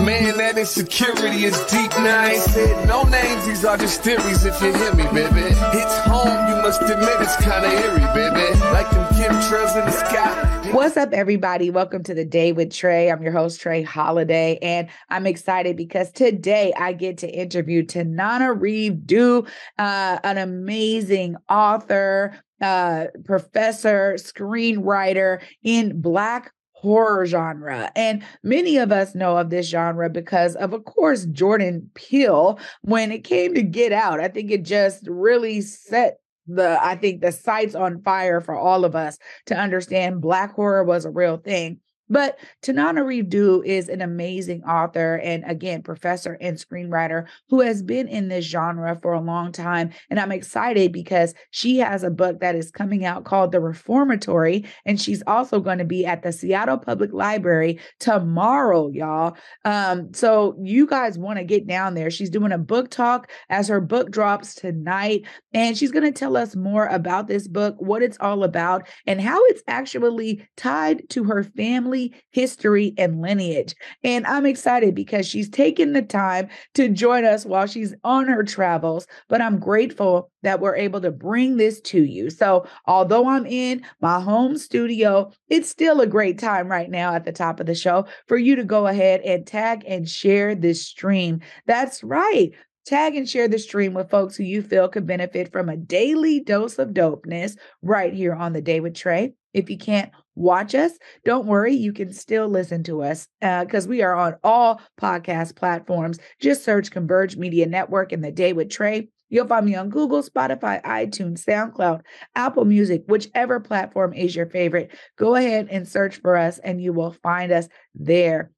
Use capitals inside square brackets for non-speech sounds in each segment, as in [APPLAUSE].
Man, that insecurity is deep. Now I ain't said no names. These are just theories. If you hear me, baby, it's home. You must admit it's kind of eerie, baby. Like them chemtrails in the sky. What's up, everybody? Welcome to the day with Trae. I'm your host, Trae Holiday, and I'm excited because today I get to interview Tananarive Due, uh, an amazing author, uh, professor, screenwriter in Black horror genre. And many of us know of this genre because of, of course, Jordan Peele. When it came to Get Out, I think it just really set the I think the sights on fire for all of us to understand black horror was a real thing. But Tananarive Due is an amazing author and again, professor and screenwriter who has been in this genre for a long time. And I'm excited because she has a book that is coming out called The Reformatory. And she's also going to be at the Seattle Public Library tomorrow, y'all. Um, so you guys want to get down there. She's doing a book talk as her book drops tonight. And she's going to tell us more about this book, what it's all about, and how it's actually tied to her family family history and lineage. And I'm excited because she's taken the time to join us while she's on her travels. But I'm grateful that we're able to bring this to you. So, although I'm in my home studio, it's still a great time right now at the top of the show for you to go ahead and tag and share this stream. That's right. Tag and share the stream with folks who you feel could benefit from a daily dose of dopeness right here on the Day with Trae. If you can't watch us, don't worry, you can still listen to us because uh, we are on all podcast platforms. Just search Converge Media Network and The Day with Trae. You'll find me on Google, Spotify, iTunes, SoundCloud, Apple Music, whichever platform is your favorite. Go ahead and search for us and you will find us there.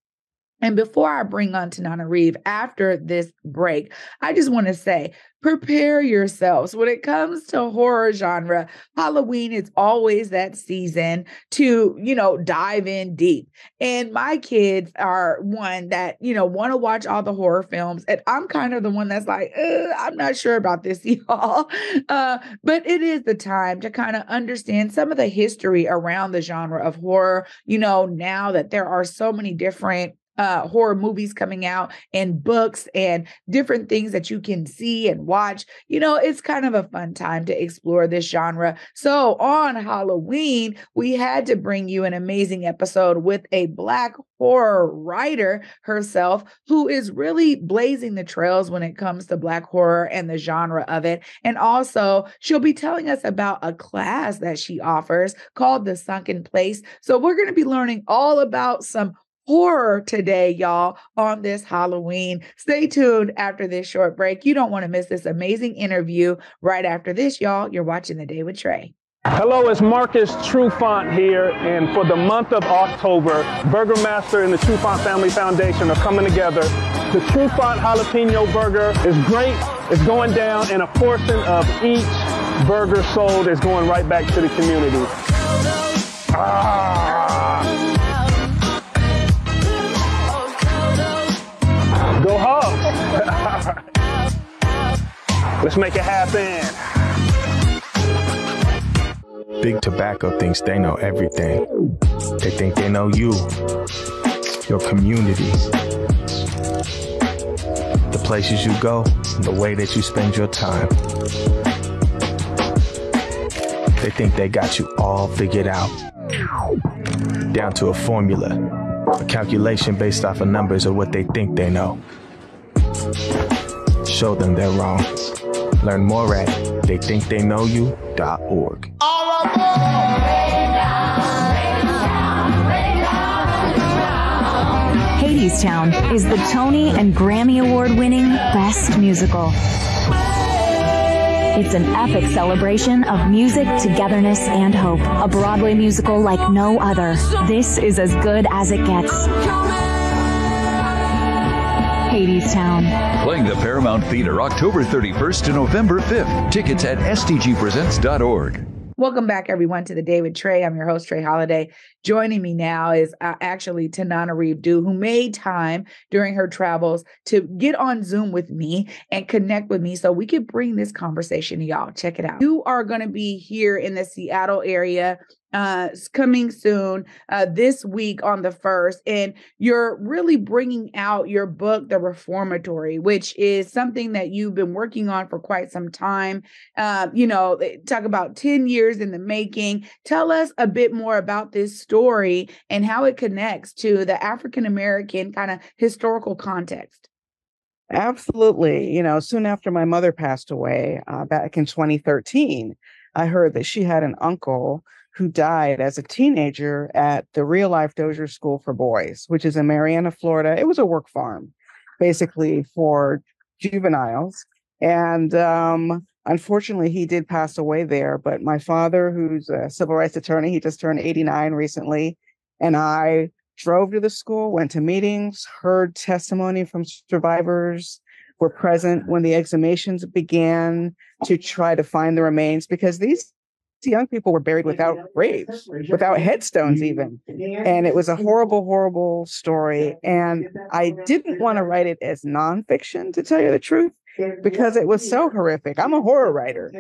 And before I bring on Tananarive after this break, I just want to say prepare yourselves. When it comes to horror genre, Halloween is always that season to, you know, dive in deep. And my kids are one that, you know, want to watch all the horror films. And I'm kind of the one that's like, I'm not sure about this, [LAUGHS] y'all. Uh, but it is the time to kind of understand some of the history around the genre of horror. You know, now that there are so many different uh, horror movies coming out and books and different things that you can see and watch. You know, it's kind of a fun time to explore this genre. So on Halloween, we had to bring you an amazing episode with a Black horror writer herself who is really blazing the trails when it comes to Black horror and the genre of it. And also, she'll be telling us about a class that she offers called The Sunken Place. So we're going to be learning all about some horror today, y'all, on this Halloween. Stay tuned after this short break. You don't want to miss this amazing interview right after this, y'all. You're watching The Day with Trae. Hello, it's Marcus Trufant here, and for the month of October, Burgermaster and the Trufant Family Foundation are coming together. The Trufant Jalapeno Burger is great. It's going down, and a portion of each burger sold is going right back to the community. Ah. [LAUGHS] Let's make it happen. Big Tobacco thinks they know everything. They think they know you, your community, the places you go, the way that you spend your time. They think they got you all figured out, down to a formula a calculation based off of numbers of what they think they know. Show them they're wrong. Learn more at theythinktheyknowyou.org. Hadestown is the Tony and Grammy Award winning Best Musical. It's an epic celebration of music, togetherness, and hope. A Broadway musical like no other. This is as good as it gets. Hadestown. Playing the Paramount Theater October 31st to November 5th. Tickets at stgpresents.org. Welcome back, everyone, to the Day with Trae. I'm your host, Trae Holiday. Joining me now is uh, actually Tananarive Due, who made time during her travels to get on Zoom with me and connect with me so we could bring this conversation to y'all. Check it out. You are going to be here in the Seattle area uh coming soon uh this week on the first and you're really bringing out your book the reformatory which is something that you've been working on for quite some time. Uh, you know talk about 10 years in the making. Tell us a bit more about this story and how it connects to the african american kind of historical context. Absolutely you know soon after my mother passed away uh, back in 2013 i heard that she had an uncle who died as a teenager at the Real Life Dozier School for Boys, which is in Marianna, Florida. It was a work farm, basically for juveniles. And um, unfortunately, he did pass away there. But my father, who's a civil rights attorney, he just turned 89 recently, and I drove to the school, went to meetings, heard testimony from survivors, were present when the exhumations began to try to find the remains because these young people were buried without graves, without headstones, even. And it was a horrible, horrible story. And I didn't want to write it as nonfiction, to tell you the truth, because it was so horrific. I'm a horror writer,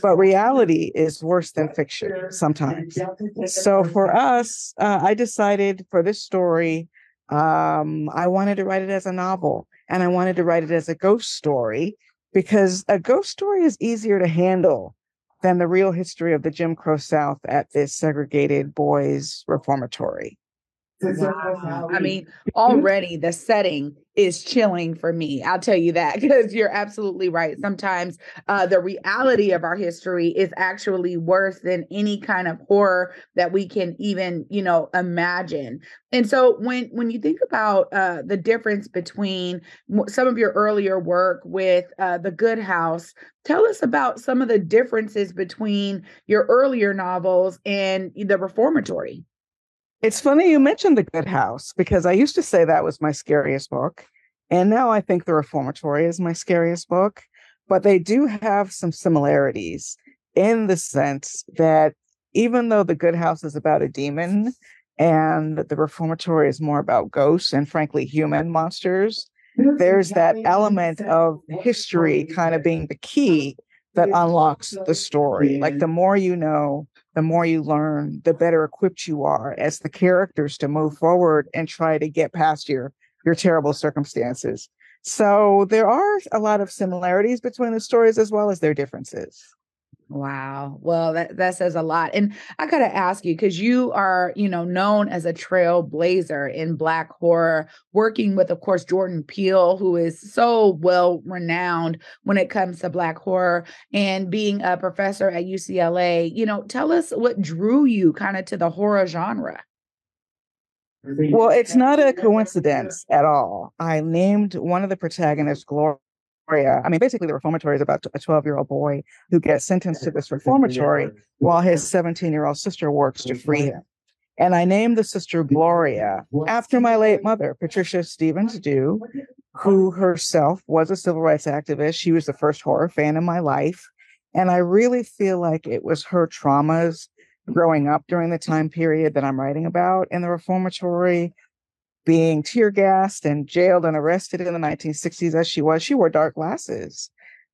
but reality is worse than fiction sometimes. So for us, uh, I decided for this story, um, I wanted to write it as a novel and I wanted to write it as a ghost story because a ghost story is easier to handle than the real history of the Jim Crow South at this segregated boys reformatory. Wow. I mean, [LAUGHS] already the setting is chilling for me. I'll tell you that because you're absolutely right. Sometimes uh, the reality of our history is actually worse than any kind of horror that we can even, you know, imagine. And so when when you think about uh, the difference between some of your earlier work with uh, the Good House, tell us about some of the differences between your earlier novels and the Reformatory. It's funny you mentioned The Good House because I used to say that was my scariest book. And now I think The Reformatory is my scariest book. But they do have some similarities in the sense that even though The Good House is about a demon and The Reformatory is more about ghosts and, frankly, human monsters, there's that element of history kind of being the key that unlocks the story. Like the more you know, the more you learn, the better equipped you are as the characters to move forward and try to get past your your terrible circumstances. So there are a lot of similarities between the stories as well as their differences. Wow. Well, that, that says a lot. And I got to ask you, because you are, you know, known as a trailblazer in Black horror, working with, of course, Jordan Peele, who is so well renowned when it comes to Black horror, and being a professor at UCLA. You know, tell us what drew you kind of to the horror genre. Well, it's not a [LAUGHS] coincidence at all. I named one of the protagonists, Gloria I mean, basically, the reformatory is about a 12 year old boy who gets sentenced to this reformatory while his 17 year old sister works to free him. And I named the sister Gloria after my late mother, Patricia Stephens Due, who herself was a civil rights activist. She was the first horror fan in my life. And I really feel like it was her traumas growing up during the time period that I'm writing about in the reformatory being tear gassed and jailed and arrested in the 1960s as she was, she wore dark glasses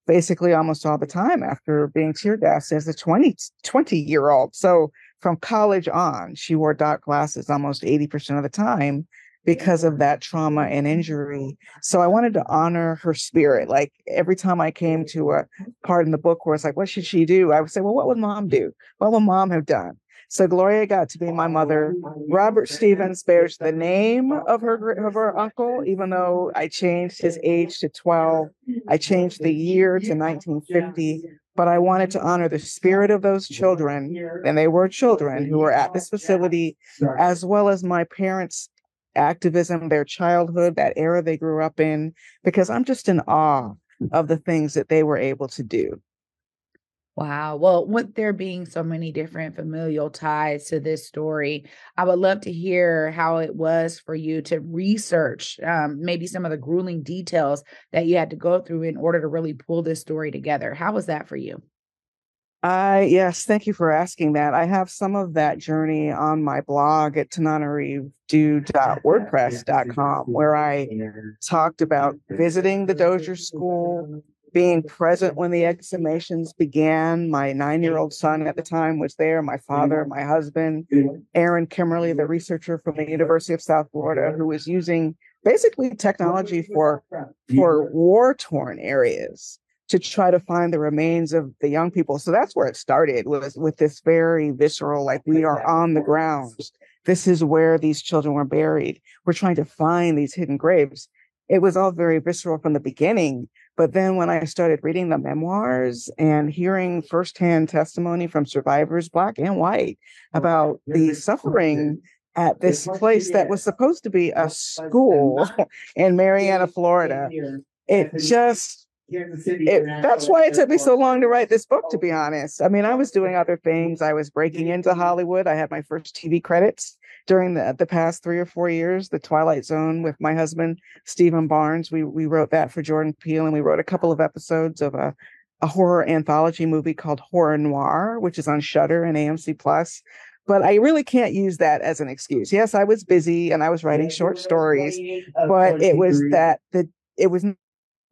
basically almost all the time after being tear gassed as a 20, 20 year old. So from college on, she wore dark glasses almost 80% of the time because of that trauma and injury. So I wanted to honor her spirit. Like every time I came to a part in the book where it's like, what should she do? I would say, well, what would mom do? What would mom have done? So Gloria got to be my mother. Robert Stephens bears the name of her of her uncle, even though I changed his age to 12. I changed the year to 1950, but I wanted to honor the spirit of those children, and they were children who were at this facility, as well as my parents' activism, their childhood, that era they grew up in, because I'm just in awe of the things that they were able to do. Wow. Well, with there being so many different familial ties to this story, I would love to hear how it was for you to research um, maybe some of the grueling details that you had to go through in order to really pull this story together. How was that for you? Uh, yes, thank you for asking that. I have some of that journey on my blog at tananarivedu.wordpress.com, where I talked about visiting the Dozier School, being present when the exhumations began. My nine year old son at the time was there, my father, my husband, Erin Kimmerle, the researcher from the University of South Florida, who was using basically technology for for war torn areas to try to find the remains of the young people. So that's where it started was with this very visceral, like we are on the ground. This is where these children were buried. We're trying to find these hidden graves. It was all very visceral from the beginning. But then when I started reading the memoirs and hearing firsthand testimony from survivors, black and white, about the suffering at this place that was supposed to be a school [LAUGHS] in Marianna, Florida, it just it, that's why it took me so long to write this book, to be honest. I mean, I was doing other things. I was breaking into Hollywood. I had my first TV credits during the, the past three or four years, The Twilight Zone with my husband, Steven Barnes. We, we wrote that for Jordan Peele, and we wrote a couple of episodes of a, a horror anthology movie called Horror Noire, which is on Shudder and AMC Plus. But I really can't use that as an excuse. Yes, I was busy and I was writing short stories, but it was that the it was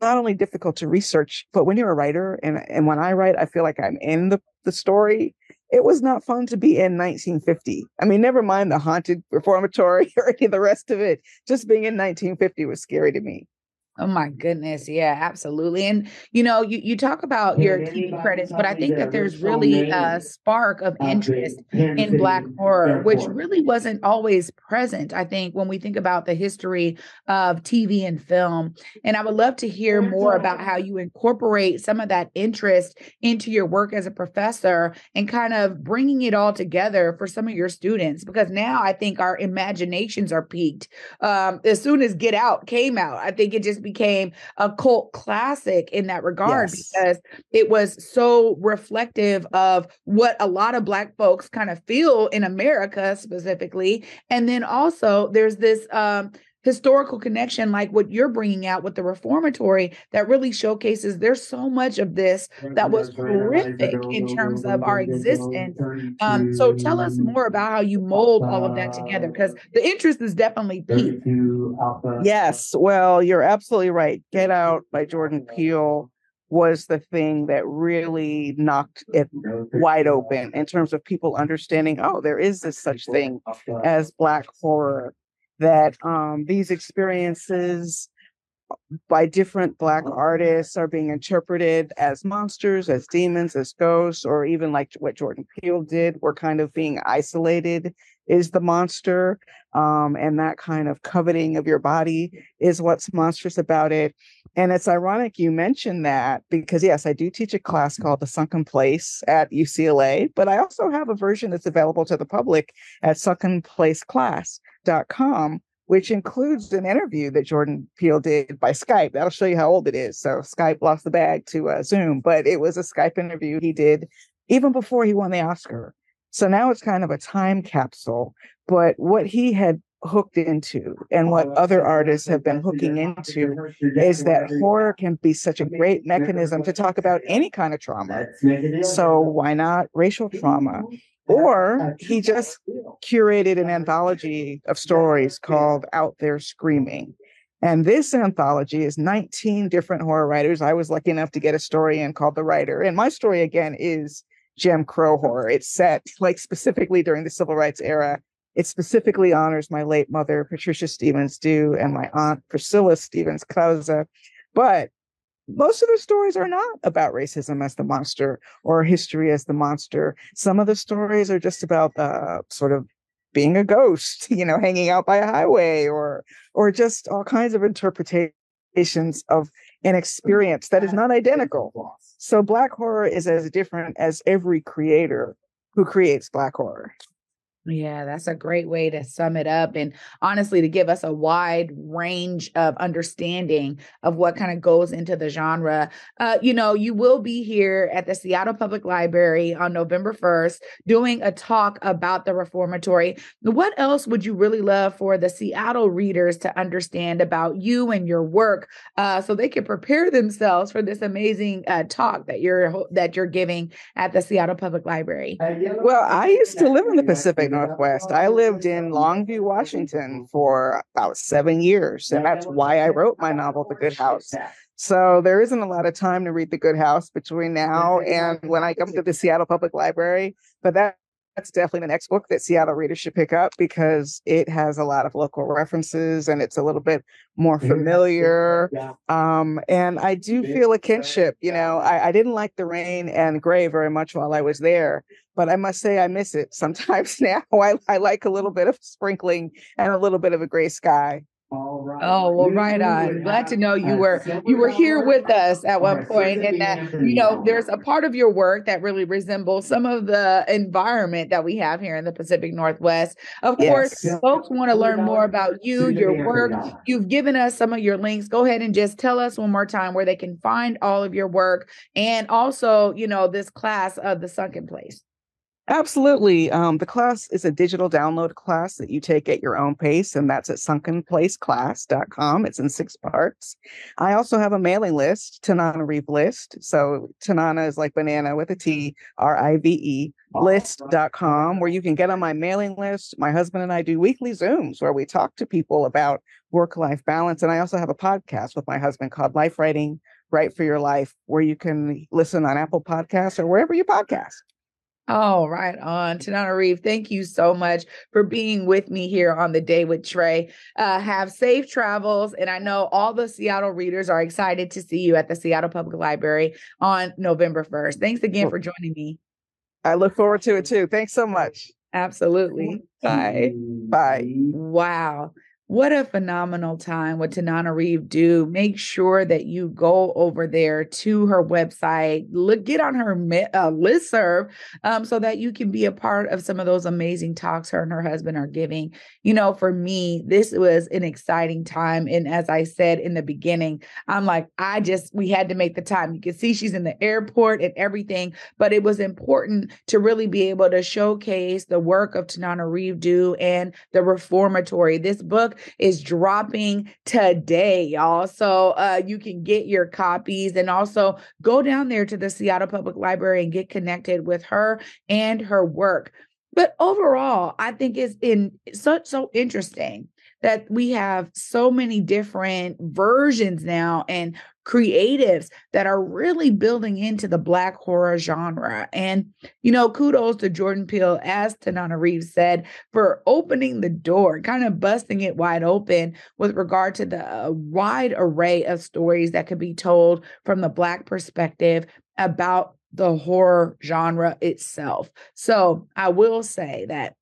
not only difficult to research, but when you're a writer and and when I write, I feel like I'm in the, the story. It was not fun to be in 1950. I mean, never mind the haunted reformatory [LAUGHS] or any of the rest of it. Just being in 1950 was scary to me. Oh my goodness. Yeah, absolutely. And you know, you, you talk about your TV credits, but I think that there's really a spark of interest in Black horror, which really wasn't always present, I think, when we think about the history of TV and film. And I would love to hear more about how you incorporate some of that interest into your work as a professor and kind of bringing it all together for some of your students, because now I think our imaginations are peaked. Um, as soon as Get Out came out, I think it just became a cult classic in that regard yes. because it was so reflective of what a lot of black folks kind of feel in America specifically. And then also there's this um, historical connection like what you're bringing out with the reformatory that really showcases there's so much of this that was horrific in terms of our existence. um, so tell us more about how you mold all of that together because the interest is definitely peaked yes well you're absolutely right. Get out by jordan peele was the thing that really knocked it wide open in terms of people understanding oh there is this such thing as black horror that um, these experiences by different black artists are being interpreted as monsters, as demons, as ghosts, or even like what Jordan Peele did, we're kind of being isolated is the monster. Um, and that kind of coveting of your body is what's monstrous about it. And it's ironic you mentioned that because, yes, I do teach a class called The Sunken Place at UCLA, but I also have a version that's available to the public at sunkenplaceclass.com, which includes an interview that Jordan Peele did by Skype. That'll show you how old it is. So Skype lost the bag to uh, Zoom, but it was a Skype interview he did even before he won the Oscar. So now it's kind of a time capsule. But what he had hooked into and what other artists have been hooking into is that horror can be such a great mechanism to talk about any kind of trauma. So why not racial trauma? Or he just curated an anthology of stories called Out There Screaming. And this anthology is 19 different horror writers. I was lucky enough to get a story in called The Rider. And my story, again, is Jim Crow horror. It's set like specifically during the civil rights era. It specifically honors my late mother, Patricia Stephens Due, and my aunt, Priscilla Stephens Kruize. But most of the stories are not about racism as the monster or history as the monster. Some of the stories are just about uh, sort of being a ghost, [LAUGHS] you know, hanging out by a highway or or just all kinds of interpretations of an experience that is not identical. So black horror is as different as every creator who creates black horror. Yeah, that's a great way to sum it up. And honestly, to give us a wide range of understanding of what kind of goes into the genre. Uh, you know, you will be here at the Seattle Public Library on November 1st doing a talk about the reformatory. What else would you really love for the Seattle readers to understand about you and your work uh, so they can prepare themselves for this amazing uh, talk that you're that you're giving at the Seattle Public Library? Well, I used to live in the Pacific Northwest. I lived in Longview, Washington for about seven years. And that's why I wrote my novel, The Good House. So there isn't a lot of time to read The Good House between now and when I come to the Seattle Public Library. But that that's definitely the next book that Seattle readers should pick up because it has a lot of local references and it's a little bit more familiar. Um, and I do feel a kinship. You know, I, I didn't like the rain and gray very much while I was there, but I must say I miss it sometimes [LAUGHS] now. I, I like a little bit of sprinkling and a little bit of a gray sky. All right. Oh well, right on. Glad to know you were you were here with us at one point, and that you know there's a part of your work that really resembles some of the environment that we have here in the Pacific Northwest. Of course, yes. folks want to learn more about you, your work. You've given us some of your links. Go ahead and just tell us one more time where they can find all of your work, and also you know this class of the Sunken Place. Absolutely. Um, the class is a digital download class that you take at your own pace, and that's at sunkenplaceclass.com. It's in six parts. I also have a mailing list, Tananarive List. So Tanana is like banana with a T, R I V E, list.com, where you can get on my mailing list. My husband and I do weekly Zooms where we talk to people about work life balance. And I also have a podcast with my husband called Life Writing, Write for Your Life, where you can listen on Apple Podcasts or wherever you podcast. Oh, right on. Tananarive, thank you so much for being with me here on the day with Trae. Uh, have safe travels. And I know all the Seattle readers are excited to see you at the Seattle Public Library on November 1st. Thanks again for joining me. I look forward to it too. Thanks so much. Absolutely. Bye. Bye. Wow. What a phenomenal time. What Tananarive Due. Make sure that you go over there to her website, look, get on her uh, list serve um, so that you can be a part of some of those amazing talks her and her husband are giving. You know, for me, this was an exciting time. And as I said in the beginning, I'm like, I just, we had to make the time. You can see she's in the airport and everything, but it was important to really be able to showcase the work of Tananarive Due and the reformatory. This book is dropping today, y'all. So uh, you can get your copies and also go down there to the Seattle Public Library and get connected with her and her work. But overall, I think it's in so so interesting that we have so many different versions now and creatives that are really building into the black horror genre. And, you know, kudos to Jordan Peele, as reeves said, for opening the door, kind of busting it wide open with regard to the uh, wide array of stories that could be told from the black perspective about the horror genre itself. So I will say that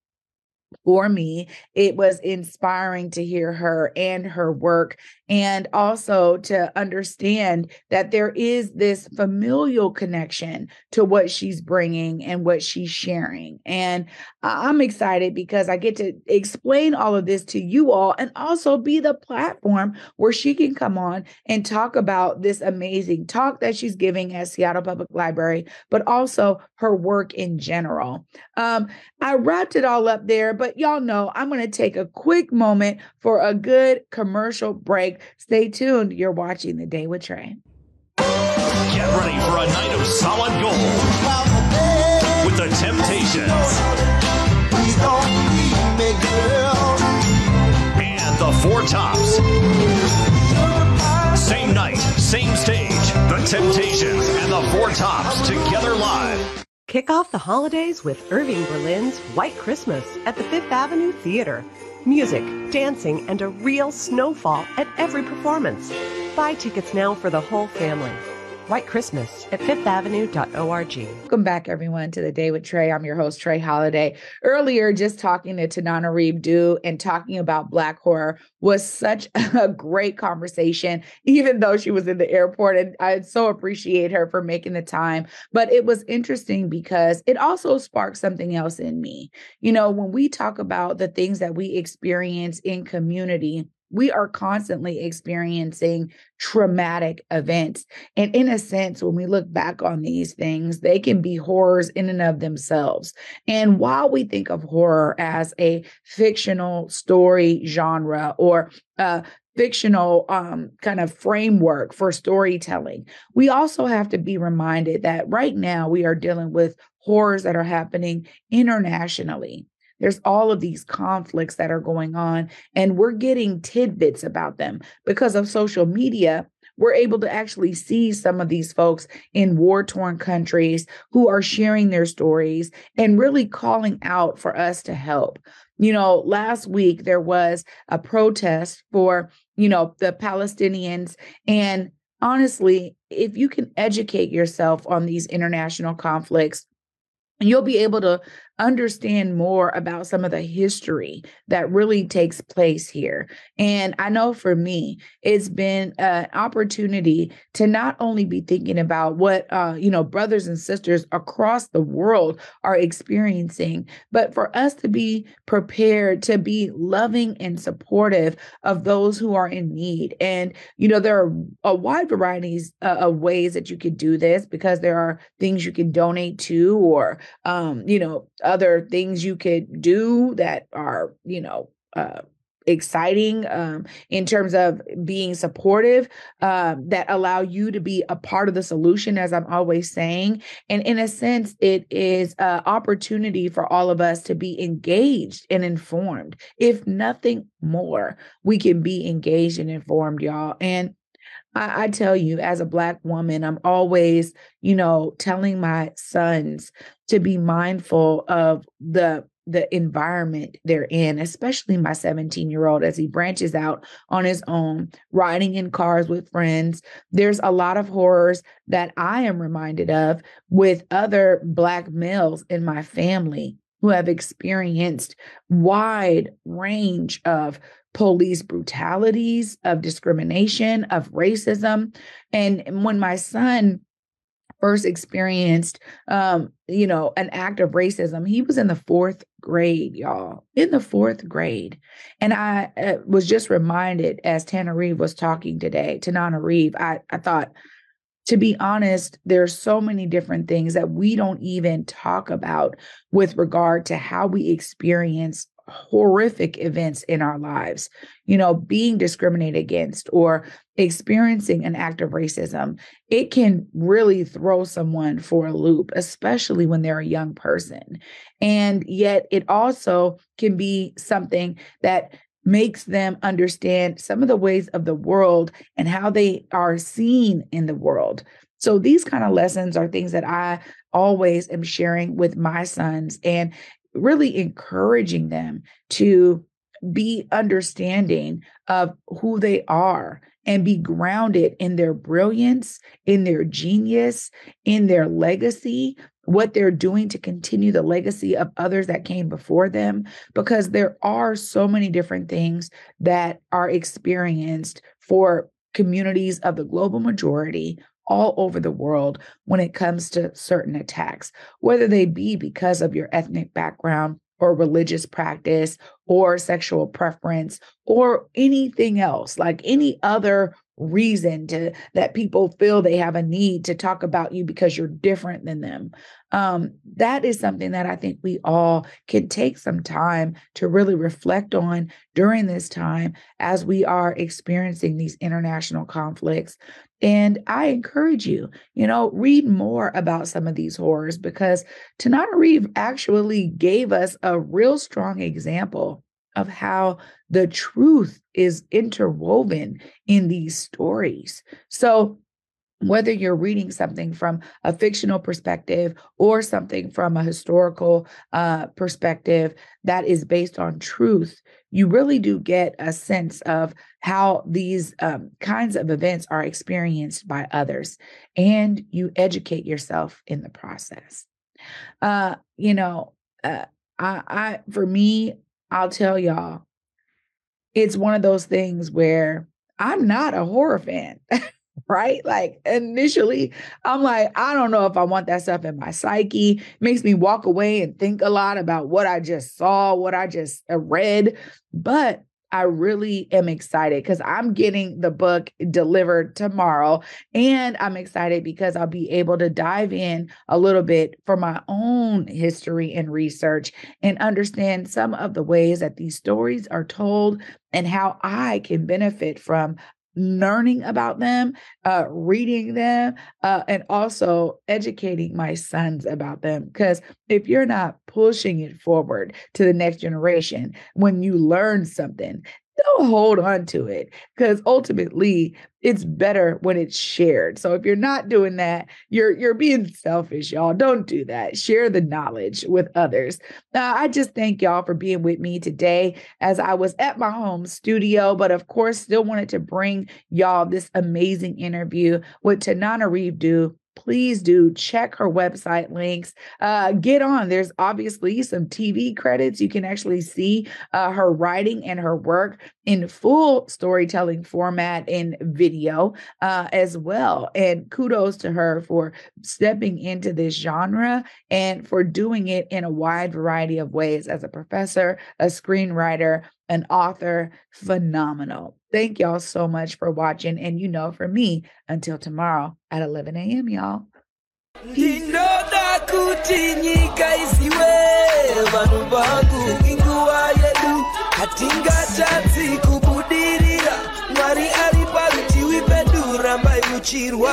for me, it was inspiring to hear her and her work, and also to understand that there is this familial connection to what she's bringing and what she's sharing. And I'm excited because I get to explain all of this to you all and also be the platform where she can come on and talk about this amazing talk that she's giving at Seattle Public Library, but also her work in general. Um, I wrapped it all up there, but y'all know I'm going to take a quick moment for a good commercial break. Stay tuned. You're watching The Day with Trae. Get ready for a night of solid gold with the Temptations. And the Four Tops. Same night, same stage. The Temptations and the Four Tops together live. Kick off the holidays with Irving Berlin's White Christmas at the Fifth Avenue Theater. Music, dancing, and a real snowfall at every performance. Buy tickets now for the whole family. White Christmas at fifthavenue.org. Welcome back, everyone, to the Day with Trae. I'm your host, Trae Holiday. Earlier, just talking to Tananarive Due and talking about Black horror was such [LAUGHS] a great conversation, even though she was in the airport. And I so appreciate her for making the time. But it was interesting because it also sparked something else in me. You know, when we talk about the things that we experience in community, we are constantly experiencing traumatic events. And in a sense, when we look back on these things, they can be horrors in and of themselves. And while we think of horror as a fictional story genre or a fictional um, kind of framework for storytelling, we also have to be reminded that right now we are dealing with horrors that are happening internationally. There's all of these conflicts that are going on, and we're getting tidbits about them because of social media. We're able to actually see some of these folks in war torn countries who are sharing their stories and really calling out for us to help. You know, last week there was a protest for, you know, the Palestinians. And honestly, if you can educate yourself on these international conflicts, you'll be able to understand more about some of the history that really takes place here. And I know for me, it's been an opportunity to not only be thinking about what, uh, you know, brothers and sisters across the world are experiencing, but for us to be prepared to be loving and supportive of those who are in need. And, you know, there are a wide variety uh, of ways that you could do this because there are things you can donate to or, um, you know, other things you could do that are, you know, uh, exciting um, in terms of being supportive um, that allow you to be a part of the solution as i'm always saying. And in a sense it is an opportunity for all of us to be engaged and informed. If nothing more we can be engaged and informed y'all. And I, I tell you, as a Black woman, I'm always, you know, telling my sons to be mindful of the the environment they're in, especially my 17 year old as he branches out on his own, riding in cars with friends. There's a lot of horrors that I am reminded of with other Black males in my family who have experienced wide range of police brutalities, of discrimination, of racism. And when my son first experienced um, you know, an act of racism, he was in the fourth grade, y'all, in the fourth grade. And I uh, was just reminded as Tananarive was talking today, Tananarive, I, I thought, to be honest, there's so many different things that we don't even talk about with regard to how we experience horrific events in our lives, you know, being discriminated against or experiencing an act of racism, it can really throw someone for a loop, especially when they're a young person. And yet, it also can be something that makes them understand some of the ways of the world and how they are seen in the world. So, these kind of lessons are things that I always am sharing with my sons. And really encouraging them to be understanding of who they are and be grounded in their brilliance, in their genius, in their legacy, what they're doing to continue the legacy of others that came before them, because there are so many different things that are experienced for communities of the global majority all over the world when it comes to certain attacks, whether they be because of your ethnic background or religious practice or sexual preference or anything else, like any other reason to that people feel they have a need to talk about you because you're different than them. Um, that is something that i think we all can take some time to really reflect on during this time as we are experiencing these international conflicts. And i encourage you you know read more about some of these horrors because Tananarive actually gave us a real strong example of how the truth is interwoven in these stories. So whether you're reading something from a fictional perspective or something from a historical uh, perspective that is based on truth, you really do get a sense of how these um, kinds of events are experienced by others, and you educate yourself in the process. Uh, you know, uh, I, I for me, I'll tell y'all, it's one of those things where I'm not a horror fan. [LAUGHS] right? Like initially, I'm like, I don't know if I want that stuff in my psyche. It makes me walk away and think a lot about what I just saw, what I just uh, read. But I really am excited because I'm getting the book delivered tomorrow. And I'm excited because I'll be able to dive in a little bit for my own history and research and understand some of the ways that these stories are told and how I can benefit from learning about them, uh, reading them, uh, and also educating my sons about them. Because if you're not pushing it forward to the next generation, when you learn something, don't hold on to it because ultimately it's better when it's shared. So if you're not doing that, you're you're being selfish, y'all. Don't do that. Share the knowledge with others. Now, I just thank y'all for being with me today as I was at my home studio, but of course, still wanted to bring y'all this amazing interview with Tananarive Due please do check her website links. Uh, get on. There's obviously some TV credits. You can actually see uh, her writing and her work in full storytelling format in video uh, as well. And kudos to her for stepping into this genre and for doing it in a wide variety of ways as a professor, a screenwriter, an author. Mm-hmm. Phenomenal. Thank y'all so much for watching. And you know, for me, until tomorrow at 11 a.m., y'all. mwari ari pedu rambai muchirwa